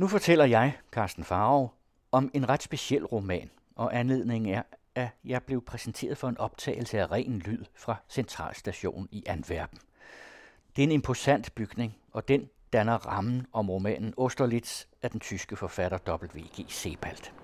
Nu fortæller jeg, Carsten Farov, om en ret speciel roman, og anledningen er, at jeg blev præsenteret for en optagelse af ren lyd fra Centralstationen i Antwerpen. Det er en imposant bygning, og den danner rammen om romanen Osterlitz af den tyske forfatter W.G. Sebald.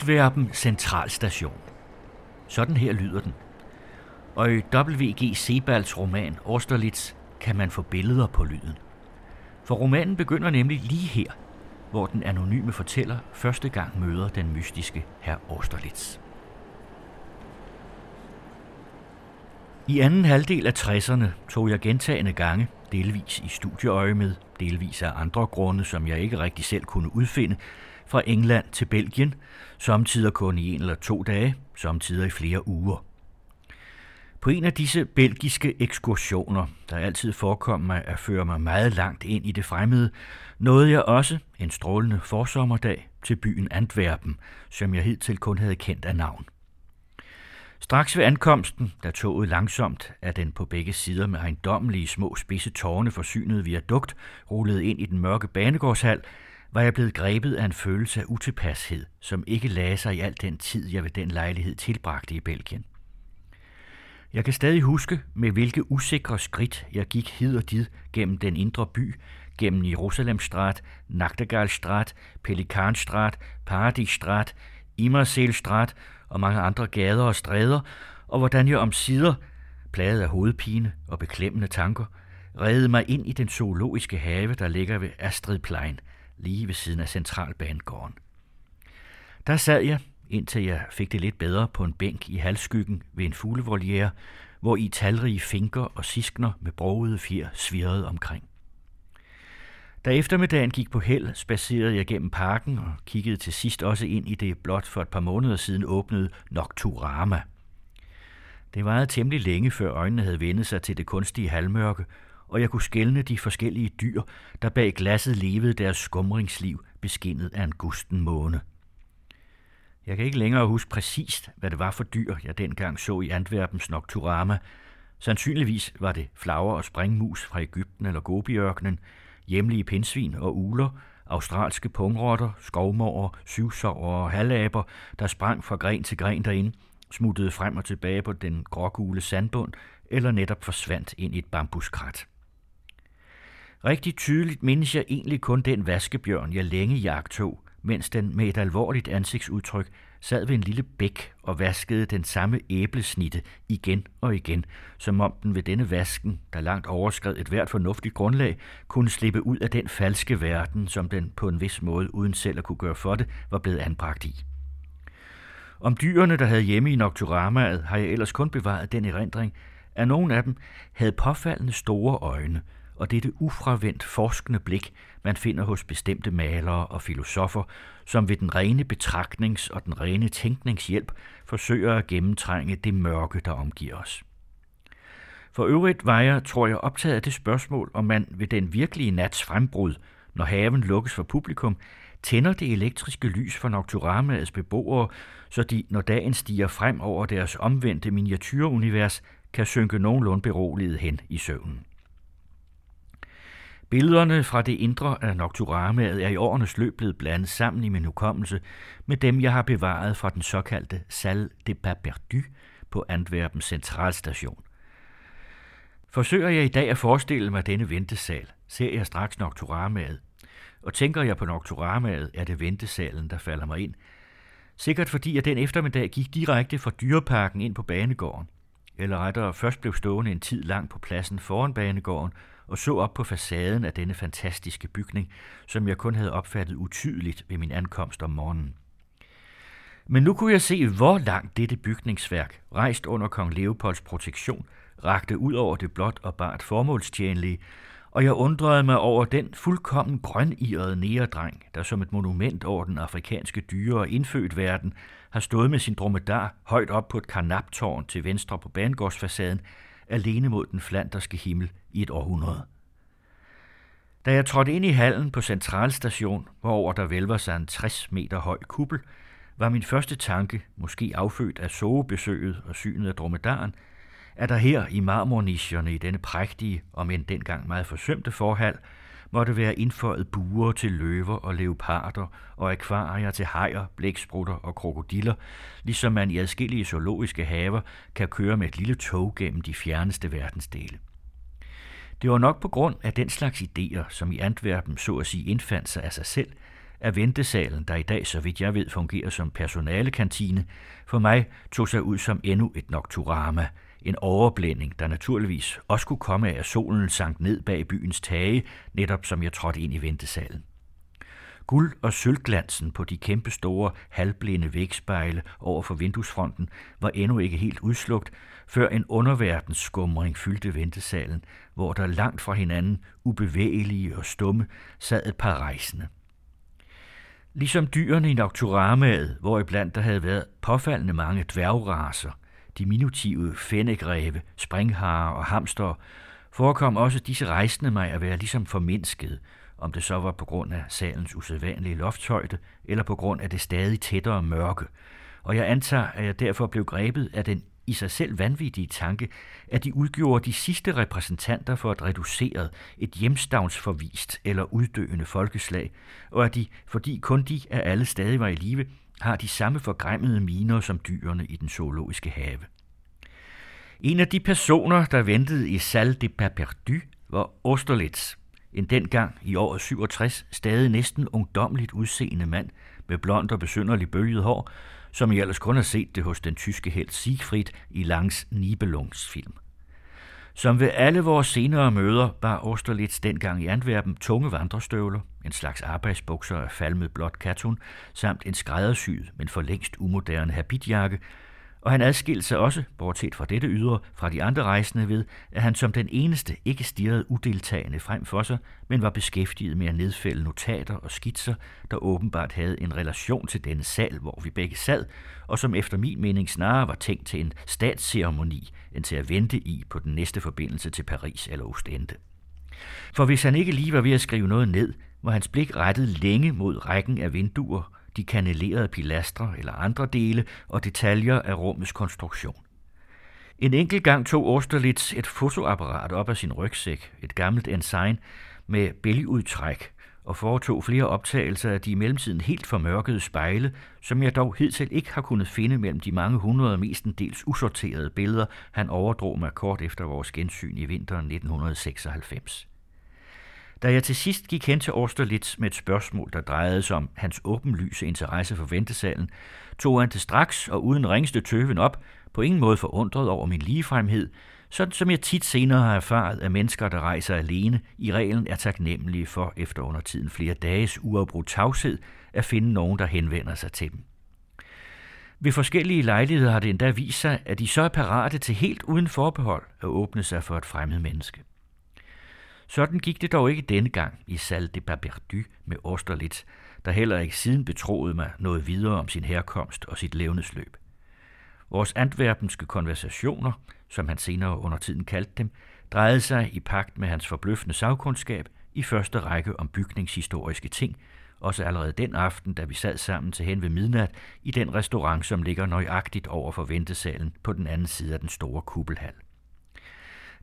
Antwerpen Centralstation. Sådan her lyder den. Og i W.G. Sebalds roman Austerlitz kan man få billeder på lyden. For romanen begynder nemlig lige her, hvor den anonyme fortæller første gang møder den mystiske herr Austerlitz. I anden halvdel af 60'erne tog jeg gentagende gange, delvis i studieøje med, delvis af andre grunde, som jeg ikke rigtig selv kunne udfinde, fra England til Belgien, samtidig kun i en eller to dage, samtidig i flere uger. På en af disse belgiske ekskursioner, der altid forekom mig at føre mig meget langt ind i det fremmede, nåede jeg også en strålende forsommerdag til byen Antwerpen, som jeg hidtil kun havde kendt af navn. Straks ved ankomsten, da toget langsomt af den på begge sider med ejendommelige små spidse tårne forsynede viadukt rullede ind i den mørke banegårdshal, var jeg blevet grebet af en følelse af utilpashed, som ikke lagde sig i al den tid, jeg ved den lejlighed tilbragte i Belgien. Jeg kan stadig huske, med hvilke usikre skridt jeg gik hid og did gennem den indre by, gennem Jerusalemstrat, Nagtegalstrat, Pelikanstrat, Paradisstrat, Imerselstrat og mange andre gader og stræder, og hvordan jeg om sider, plaget af hovedpine og beklemmende tanker, redde mig ind i den zoologiske have, der ligger ved Astridplein, lige ved siden af Centralbanegården. Der sad jeg, indtil jeg fik det lidt bedre på en bænk i halvskyggen ved en fuglevoliere, hvor i talrige finker og siskner med brogede fjer svirrede omkring. Da eftermiddagen gik på held, spacerede jeg gennem parken og kiggede til sidst også ind i det blot for et par måneder siden åbnede Nocturama. Det varede temmelig længe, før øjnene havde vendet sig til det kunstige halvmørke, og jeg kunne skælne de forskellige dyr, der bag glasset levede deres skumringsliv, beskinnet af en gusten måne. Jeg kan ikke længere huske præcist, hvad det var for dyr, jeg dengang så i Antwerpens Nocturama. Sandsynligvis var det flager og springmus fra Ægypten eller Gobiørkenen, hjemlige pindsvin og uler, australske pungrotter, skovmårer, syvsover og halaber, der sprang fra gren til gren derinde, smuttede frem og tilbage på den grågule sandbund, eller netop forsvandt ind i et bambuskrat. Rigtig tydeligt mindes jeg egentlig kun den vaskebjørn, jeg længe jagtog, mens den med et alvorligt ansigtsudtryk sad ved en lille bæk og vaskede den samme æblesnitte igen og igen, som om den ved denne vasken, der langt overskred et hvert fornuftigt grundlag, kunne slippe ud af den falske verden, som den på en vis måde, uden selv at kunne gøre for det, var blevet anbragt i. Om dyrene, der havde hjemme i Nocturamaet, har jeg ellers kun bevaret den erindring, at nogle af dem havde påfaldende store øjne – og dette ufravendt forskende blik, man finder hos bestemte malere og filosofer, som ved den rene betragtnings- og den rene tænkningshjælp forsøger at gennemtrænge det mørke, der omgiver os. For øvrigt var jeg, tror jeg, optaget af det spørgsmål, om man ved den virkelige nats frembrud, når haven lukkes for publikum, tænder det elektriske lys for Nocturamaets beboere, så de, når dagen stiger frem over deres omvendte miniatyrunivers, kan synke nogenlunde beroliget hen i søvnen. Billederne fra det indre af Nocturamaet er i årenes løb blevet blandet sammen i min hukommelse med dem, jeg har bevaret fra den såkaldte Salle de Paperdu på Antwerpens centralstation. Forsøger jeg i dag at forestille mig denne ventesal, ser jeg straks Nocturamaet, og tænker jeg på Nocturamaet, er det ventesalen, der falder mig ind. Sikkert fordi jeg den eftermiddag gik direkte fra dyreparken ind på banegården, eller rettere først blev stående en tid lang på pladsen foran banegården og så op på facaden af denne fantastiske bygning, som jeg kun havde opfattet utydeligt ved min ankomst om morgenen. Men nu kunne jeg se, hvor langt dette bygningsværk, rejst under kong Leopolds protektion, rakte ud over det blot og bart formålstjenlige, og jeg undrede mig over den fuldkommen grønirede næredreng, der som et monument over den afrikanske dyre og indfødt verden har stået med sin dromedar højt op på et karnaptårn til venstre på banegårdsfacaden, alene mod den flanderske himmel i et århundrede. Da jeg trådte ind i hallen på Centralstation, hvor der vælver sig en 60 meter høj kuppel, var min første tanke, måske affødt af sovebesøget og synet af dromedaren, at der her i marmornischerne i denne prægtige, om end dengang meget forsømte forhal, måtte være indføjet buer til løver og leoparder og akvarier til hajer, blæksprutter og krokodiller, ligesom man i adskillige zoologiske haver kan køre med et lille tog gennem de fjerneste verdensdele. Det var nok på grund af den slags idéer, som i Antwerpen så at sige indfandt sig af sig selv, at ventesalen, der i dag, så vidt jeg ved, fungerer som personalekantine, for mig tog sig ud som endnu et nocturama – en overblænding, der naturligvis også kunne komme af, at solen sank ned bag byens tage, netop som jeg trådte ind i ventesalen. Guld- og sølvglansen på de kæmpe store, halvblinde vægspejle over for vinduesfronten var endnu ikke helt udslugt, før en underverdens skumring fyldte ventesalen, hvor der langt fra hinanden, ubevægelige og stumme, sad et par rejsende. Ligesom dyrene i Nocturamaet, hvor iblandt der havde været påfaldende mange dværgraser, diminutive fændekræve, springharer og hamster, forekom også disse rejsende mig at være ligesom formindsket, om det så var på grund af salens usædvanlige loftshøjde, eller på grund af det stadig tættere mørke. Og jeg antager, at jeg derfor blev grebet af den i sig selv vanvittige tanke, at de udgjorde de sidste repræsentanter for et reduceret, et hjemstavnsforvist eller uddøende folkeslag, og at de, fordi kun de af alle stadig var i live, har de samme forgræmmede miner som dyrene i den zoologiske have. En af de personer, der ventede i Salle de Paperdu, var Osterlitz, en dengang i året 67 stadig næsten ungdomligt udseende mand med blond og besynderligt bølget hår, som I ellers kun har set det hos den tyske helt Siegfried i Langs Nibelungsfilm. Som ved alle vores senere møder bar Osterlitz dengang i Antwerpen tunge vandrestøvler, en slags arbejdsbukser af falmet blåt katun, samt en skræddersyet, men for længst umoderne habitjakke, og han adskilte sig også, bortset fra dette ydre, fra de andre rejsende ved, at han som den eneste ikke stirrede udeltagende frem for sig, men var beskæftiget med at nedfælde notater og skitser, der åbenbart havde en relation til denne sal, hvor vi begge sad, og som efter min mening snarere var tænkt til en statsceremoni, end til at vente i på den næste forbindelse til Paris eller Ostende. For hvis han ikke lige var ved at skrive noget ned, var hans blik rettet længe mod rækken af vinduer, de kanelerede pilastre eller andre dele og detaljer af rummets konstruktion. En enkelt gang tog Osterlitz et fotoapparat op af sin rygsæk, et gammelt ensign med bælgeudtræk, og foretog flere optagelser af de i mellemtiden helt formørkede spejle, som jeg dog hidtil ikke har kunnet finde mellem de mange hundrede mestendels usorterede billeder, han overdrog mig kort efter vores gensyn i vinteren 1996. Da jeg til sidst gik hen til Austerlitz med et spørgsmål, der drejede sig om hans åbenlyse interesse for ventesalen, tog han det straks og uden ringste tøven op, på ingen måde forundret over min ligefremhed, sådan som jeg tit senere har erfaret, at mennesker, der rejser alene, i reglen er taknemmelige for efter under tiden flere dages uafbrudt tavshed at finde nogen, der henvender sig til dem. Ved forskellige lejligheder har det endda vist sig, at de så er parate til helt uden forbehold at åbne sig for et fremmed menneske. Sådan gik det dog ikke denne gang i Salle de Baberdu med Austerlitz, der heller ikke siden betroede mig noget videre om sin herkomst og sit levnedsløb. Vores antwerpenske konversationer, som han senere under tiden kaldte dem, drejede sig i pagt med hans forbløffende sagkundskab i første række om bygningshistoriske ting, også allerede den aften, da vi sad sammen til hen ved midnat i den restaurant, som ligger nøjagtigt over for ventesalen på den anden side af den store kuppelhal.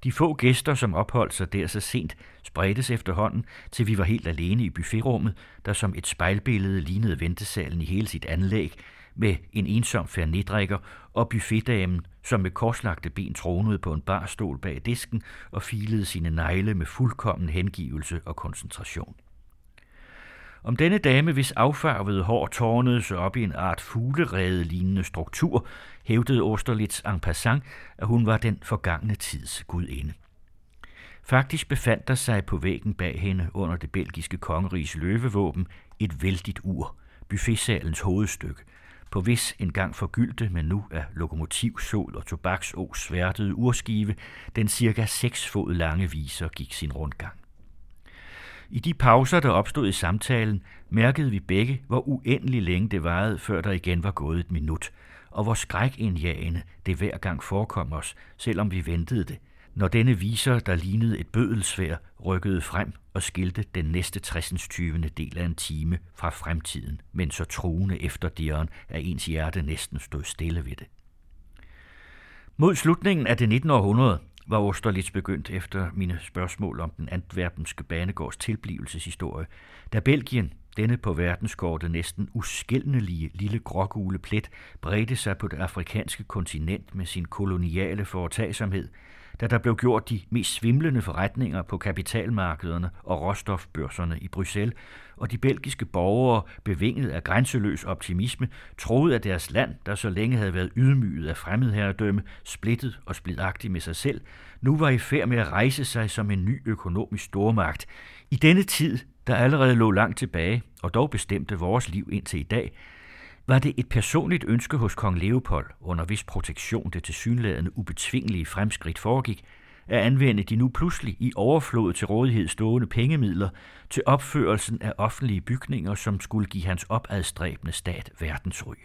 De få gæster, som opholdt sig der så sent, spredtes efterhånden, til vi var helt alene i buffetrummet, der som et spejlbillede lignede ventesalen i hele sit anlæg, med en ensom fernedrikker og buffetdamen, som med korslagte ben tronede på en barstol bag disken og filede sine negle med fuldkommen hengivelse og koncentration. Om denne dame, hvis affarvede hår tårnede sig op i en art fuglerede lignende struktur, hævdede Osterlitz en passant, at hun var den forgangne tids gudinde. Faktisk befandt der sig på væggen bag hende under det belgiske kongeriges løvevåben et vældigt ur, buffetsalens hovedstykke, på hvis engang forgyldte, men nu af lokomotivsål og tobaksås sværtede urskive, den cirka seks fod lange viser gik sin rundgang. I de pauser, der opstod i samtalen, mærkede vi begge, hvor uendelig længe det varede, før der igen var gået et minut, og hvor skrækindjagende det hver gang forekom os, selvom vi ventede det, når denne viser, der lignede et bødelsvær, rykkede frem og skilte den næste 60. 20. del af en time fra fremtiden, men så truende efter dieren, at ens hjerte næsten stod stille ved det. Mod slutningen af det 19. århundrede var Austerlitz begyndt efter mine spørgsmål om den antwerpenske banegårds tilblivelseshistorie, da Belgien, denne på verdenskortet næsten uskældnelige lille grågule plet, bredte sig på det afrikanske kontinent med sin koloniale foretagsomhed – da der blev gjort de mest svimlende forretninger på kapitalmarkederne og råstofbørserne i Bruxelles, og de belgiske borgere, bevinget af grænseløs optimisme, troede, at deres land, der så længe havde været ydmyget af fremmedherredømme, splittet og splidagtigt med sig selv, nu var i færd med at rejse sig som en ny økonomisk stormagt. I denne tid, der allerede lå langt tilbage, og dog bestemte vores liv indtil i dag, var det et personligt ønske hos kong Leopold, under hvis protektion det tilsyneladende ubetvingelige fremskridt foregik, at anvende de nu pludselig i overflod til rådighed stående pengemidler til opførelsen af offentlige bygninger, som skulle give hans opadstræbende stat verdensry.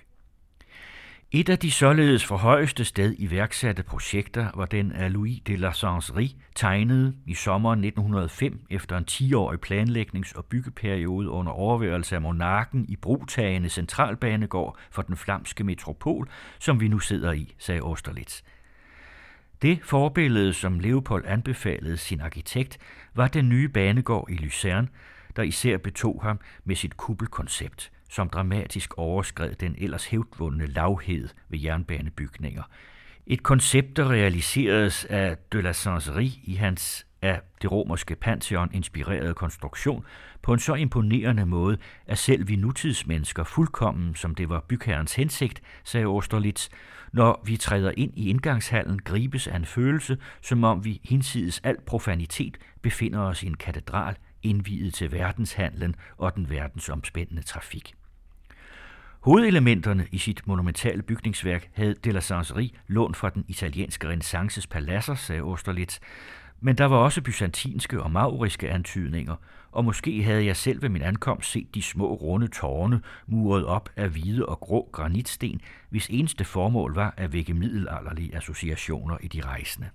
Et af de således for højeste sted iværksatte projekter var den af Louis de la Sancerie tegnede i sommeren 1905 efter en 10-årig planlægnings- og byggeperiode under overværelse af monarken i brugtagende centralbanegård for den flamske metropol, som vi nu sidder i, sagde Austerlitz. Det forbillede, som Leopold anbefalede sin arkitekt, var den nye banegård i Lucerne, der især betog ham med sit kuppelkoncept – som dramatisk overskred den ellers hævdvundne lavhed ved jernbanebygninger. Et koncept, der realiseredes af de la Sanserie i hans af det romerske Pantheon inspirerede konstruktion på en så imponerende måde, at selv vi nutidsmennesker fuldkommen, som det var bygherrens hensigt, sagde Osterlitz, når vi træder ind i indgangshallen, gribes af en følelse, som om vi hinsides al profanitet befinder os i en katedral, indviet til verdenshandlen og den verdensomspændende trafik. Hovedelementerne i sit monumentale bygningsværk havde de la Sancerie lånt fra den italienske renaissances paladser, sagde Osterlitz, men der var også byzantinske og mauriske antydninger, og måske havde jeg selv ved min ankomst set de små runde tårne muret op af hvide og grå granitsten, hvis eneste formål var at vække middelalderlige associationer i de rejsende.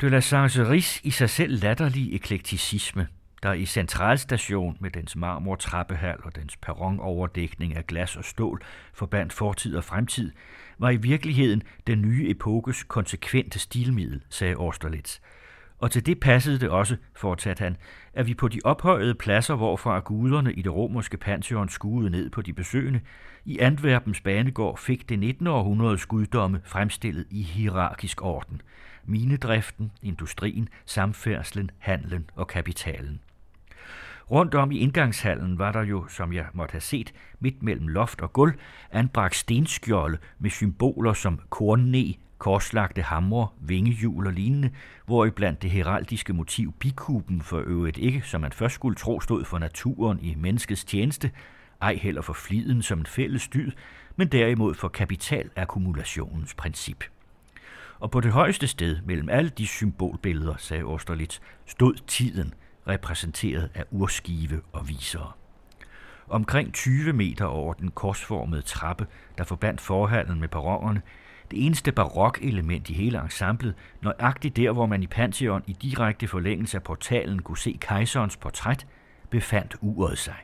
De la Sanceries i sig selv latterlige eklekticisme der i centralstation med dens marmortrappehal og dens perronoverdækning af glas og stål forbandt fortid og fremtid, var i virkeligheden den nye epokes konsekvente stilmiddel, sagde Austerlitz. Og til det passede det også, fortsatte han, at vi på de ophøjede pladser, hvorfra guderne i det romerske pantheon skuede ned på de besøgende, i Antwerpens banegård fik det 19. århundredes guddomme fremstillet i hierarkisk orden. Minedriften, industrien, samfærdslen, handlen og kapitalen. Rundt om i indgangshallen var der jo, som jeg måtte have set, midt mellem loft og gulv, anbragt stenskjolde med symboler som kornne, korslagte hamre, vingehjul og lignende, hvor i blandt det heraldiske motiv bikuben for øvrigt ikke, som man først skulle tro, stod for naturen i menneskets tjeneste, ej heller for fliden som en fælles dyd, men derimod for kapitalakkumulationens princip. Og på det højeste sted mellem alle de symbolbilleder, sagde Osterlitz, stod tiden – repræsenteret af urskive og visere. Omkring 20 meter over den korsformede trappe, der forbandt forhallen med perronerne, det eneste barokelement i hele ensemblet, nøjagtigt der, hvor man i Pantheon i direkte forlængelse af portalen kunne se kejserens portræt, befandt uret sig.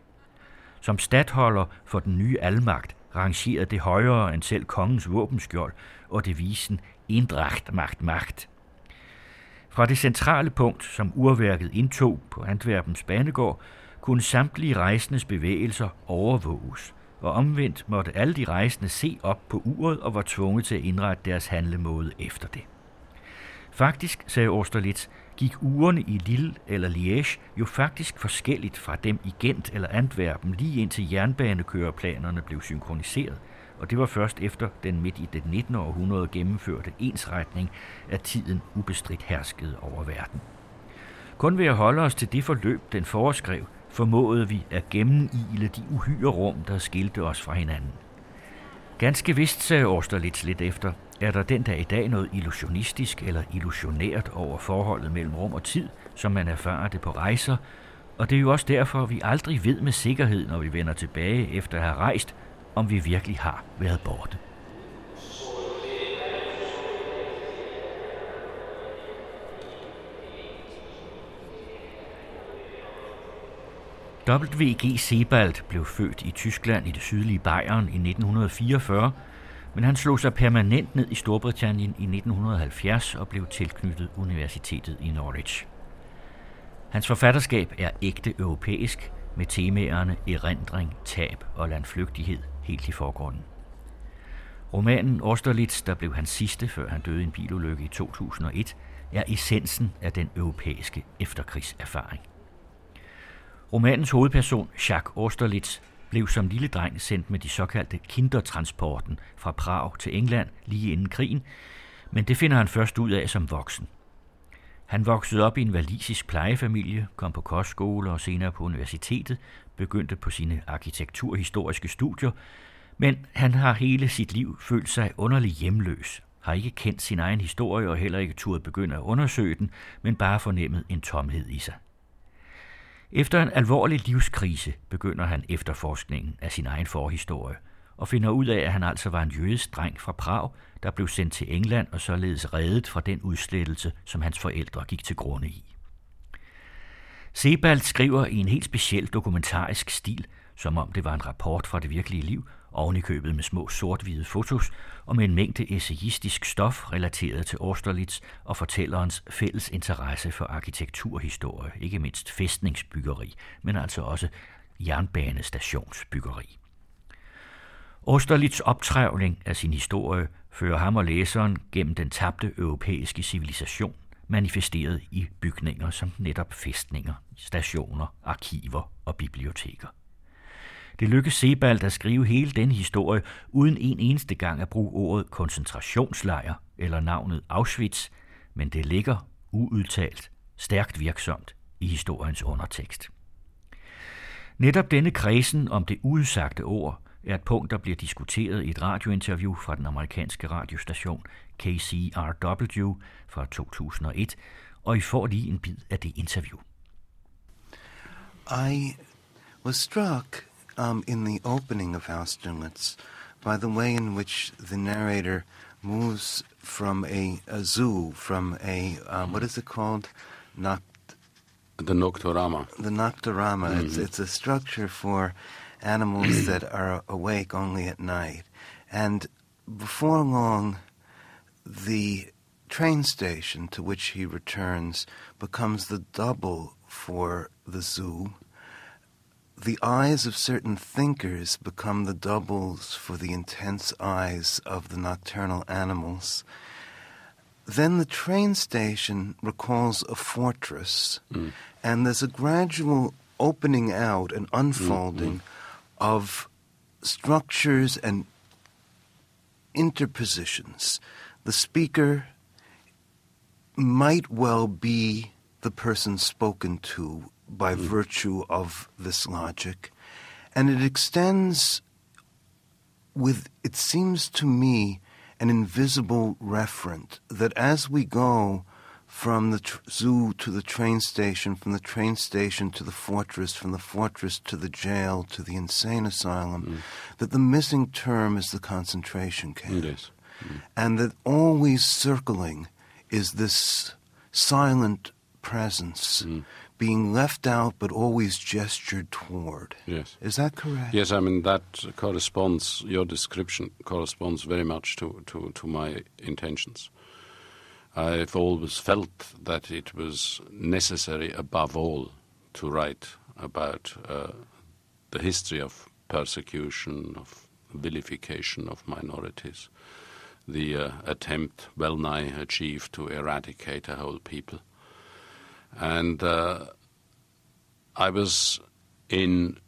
Som stadholder for den nye almagt rangerede det højere end selv kongens våbenskjold og devisen Indracht magt, magt – fra det centrale punkt, som urværket indtog på Antwerpens banegård, kunne samtlige rejsendes bevægelser overvåges, og omvendt måtte alle de rejsende se op på uret og var tvunget til at indrette deres handlemåde efter det. Faktisk, sagde Austerlitz, gik ugerne i Lille eller Liège jo faktisk forskelligt fra dem i Gent eller Antwerpen lige indtil jernbanekøreplanerne blev synkroniseret – og det var først efter den midt i det 19. århundrede gennemførte ensretning, at tiden ubestridt herskede over verden. Kun ved at holde os til det forløb, den foreskrev, formåede vi at gennemile de uhyre rum, der skilte os fra hinanden. Ganske vist, sagde Austerlitz lidt efter, er der den dag i dag noget illusionistisk eller illusionært over forholdet mellem rum og tid, som man erfarer det på rejser, og det er jo også derfor, vi aldrig ved med sikkerhed, når vi vender tilbage efter at have rejst, om vi virkelig har været borte. W.G. Sebald blev født i Tyskland i det sydlige Bayern i 1944, men han slog sig permanent ned i Storbritannien i 1970 og blev tilknyttet Universitetet i Norwich. Hans forfatterskab er ægte europæisk, med temaerne erindring, tab og landflygtighed helt i forgrunden. Romanen Austerlitz, der blev hans sidste, før han døde i en bilulykke i 2001, er essensen af den europæiske efterkrigserfaring. Romanens hovedperson, Jacques Austerlitz, blev som lille dreng sendt med de såkaldte kindertransporten fra Prag til England lige inden krigen, men det finder han først ud af som voksen. Han voksede op i en valisisk plejefamilie, kom på kostskole og senere på universitetet, begyndte på sine arkitekturhistoriske studier, men han har hele sit liv følt sig underlig hjemløs, har ikke kendt sin egen historie og heller ikke turde begynde at undersøge den, men bare fornemmet en tomhed i sig. Efter en alvorlig livskrise begynder han efterforskningen af sin egen forhistorie og finder ud af, at han altså var en jødisk dreng fra Prag, der blev sendt til England og således reddet fra den udslettelse, som hans forældre gik til grunde i. Sebald skriver i en helt speciel dokumentarisk stil, som om det var en rapport fra det virkelige liv, oven i købet med små sort-hvide fotos og med en mængde essayistisk stof relateret til Austerlitz og fortællerens fælles interesse for arkitekturhistorie, ikke mindst fæstningsbyggeri, men altså også jernbanestationsbyggeri. Austerlitz optrævling af sin historie fører ham og læseren gennem den tabte europæiske civilisation, manifesteret i bygninger som netop fæstninger, stationer, arkiver og biblioteker. Det lykkedes Sebald at skrive hele den historie uden en eneste gang at bruge ordet koncentrationslejr eller navnet Auschwitz, men det ligger uudtalt, stærkt virksomt i historiens undertekst. Netop denne kredsen om det udsagte ord er et punkt, der bliver diskuteret i et radiointerview fra den amerikanske radiostation KCRW fra 2001, og I får lige en bid af det interview. I was struck um, in the opening of Austerlitz by the way in which the narrator moves from a, a zoo, from a, um, what is it called? Noct- the nocturama. The nocturama. Mm-hmm. It's, it's a structure for animals that are awake only at night. And before long, the train station to which he returns becomes the double for the zoo the eyes of certain thinkers become the doubles for the intense eyes of the nocturnal animals. Then the train station recalls a fortress, mm. and there's a gradual opening out and unfolding mm, mm. Of structures and interpositions. The speaker might well be the person spoken to by mm. virtue of this logic. And it extends with, it seems to me, an invisible referent that as we go from the tr- zoo to the train station, from the train station to the fortress, from the fortress to the jail, to the insane asylum, mm. that the missing term is the concentration camp. Mm. And that always circling is this silent presence mm being left out but always gestured toward. Yes. Is that correct? Yes, I mean, that corresponds, your description corresponds very much to, to, to my intentions. I've always felt that it was necessary, above all, to write about uh, the history of persecution, of vilification of minorities, the uh, attempt, well nigh achieved, to eradicate a whole people. And uh, I was in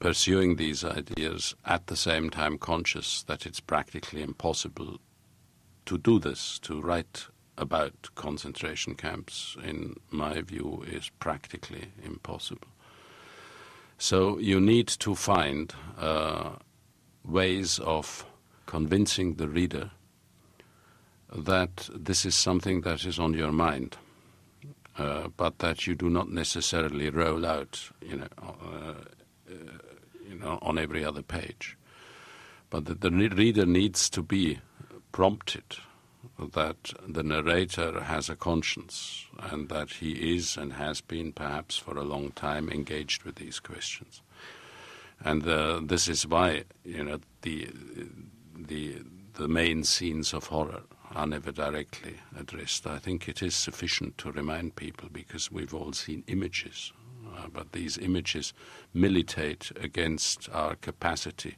pursuing these ideas at the same time conscious that it's practically impossible to do this, to write about concentration camps, in my view, is practically impossible. So you need to find uh, ways of convincing the reader that this is something that is on your mind uh, but that you do not necessarily roll out, you know, uh, uh, you know, on every other page. But that the reader needs to be prompted that the narrator has a conscience and that he is and has been perhaps for a long time engaged with these questions. And uh, this is why you know the the the main scenes of horror are never directly addressed. I think it is sufficient to remind people because we've all seen images, uh, but these images militate against our capacity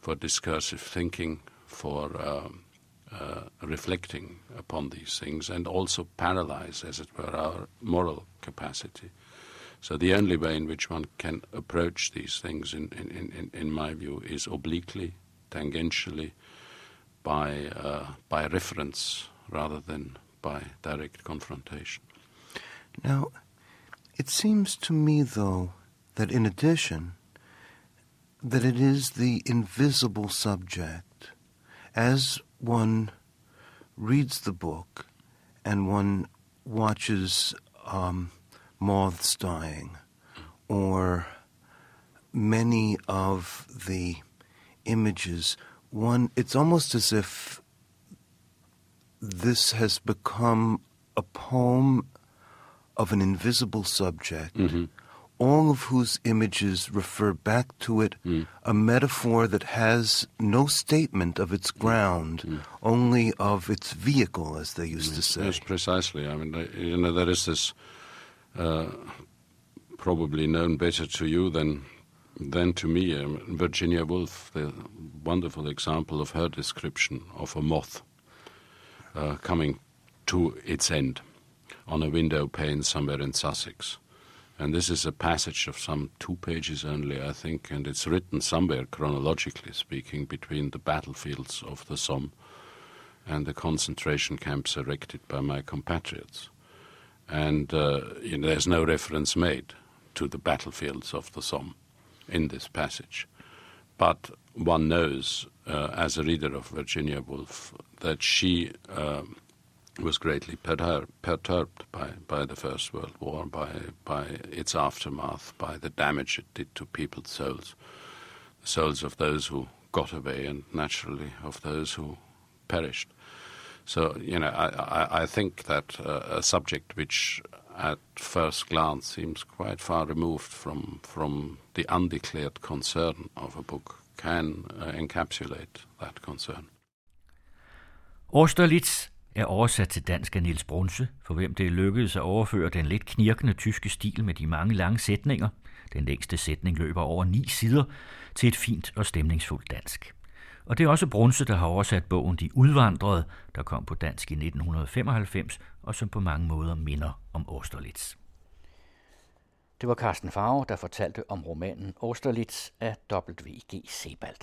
for discursive thinking, for um, uh, reflecting upon these things, and also paralyze, as it were, our moral capacity. So the only way in which one can approach these things, in, in, in, in my view, is obliquely, tangentially, by, uh, by reference rather than by direct confrontation. Now, it seems to me, though, that in addition, that it is the invisible subject. As one reads the book and one watches um, moths dying, or many of the images, one it's almost as if this has become a poem of an invisible subject, Mm-hmm. All of whose images refer back to it, a metaphor that has no statement of its ground, only of its vehicle, as they used to say. Yes, precisely. I mean, uh, you know, there is this uh, probably known better to you than than to me. Um, Virginia Woolf, the wonderful example of her description of a moth uh, coming to its end on a window pane somewhere in Sussex. And this is a passage of some two pages only, I think, and it's written somewhere, chronologically speaking, between the battlefields of the Somme and the concentration camps erected by my compatriots. And uh, you know, there's no reference made to the battlefields of the Somme in this passage. But one knows, uh, as a reader of Virginia Woolf, that she um was greatly pertur- perturbed by, by the First World War, by, by its aftermath, by the damage it did to people's souls, the souls of those who got away and naturally of those who perished. So, you know, I, I, I think that uh, a subject which at first glance seems quite far removed from, from the undeclared concern of a book can uh, encapsulate that concern. Austerlitz er oversat til dansk af Niels Brunse, for hvem det lykkedes at overføre den lidt knirkende tyske stil med de mange lange sætninger. Den længste sætning løber over ni sider til et fint og stemningsfuldt dansk. Og det er også Brunse, der har oversat bogen De Udvandrede, der kom på dansk i 1995, og som på mange måder minder om Austerlitz. Det var Carsten Farve, der fortalte om romanen Austerlitz af W.G. Sebald.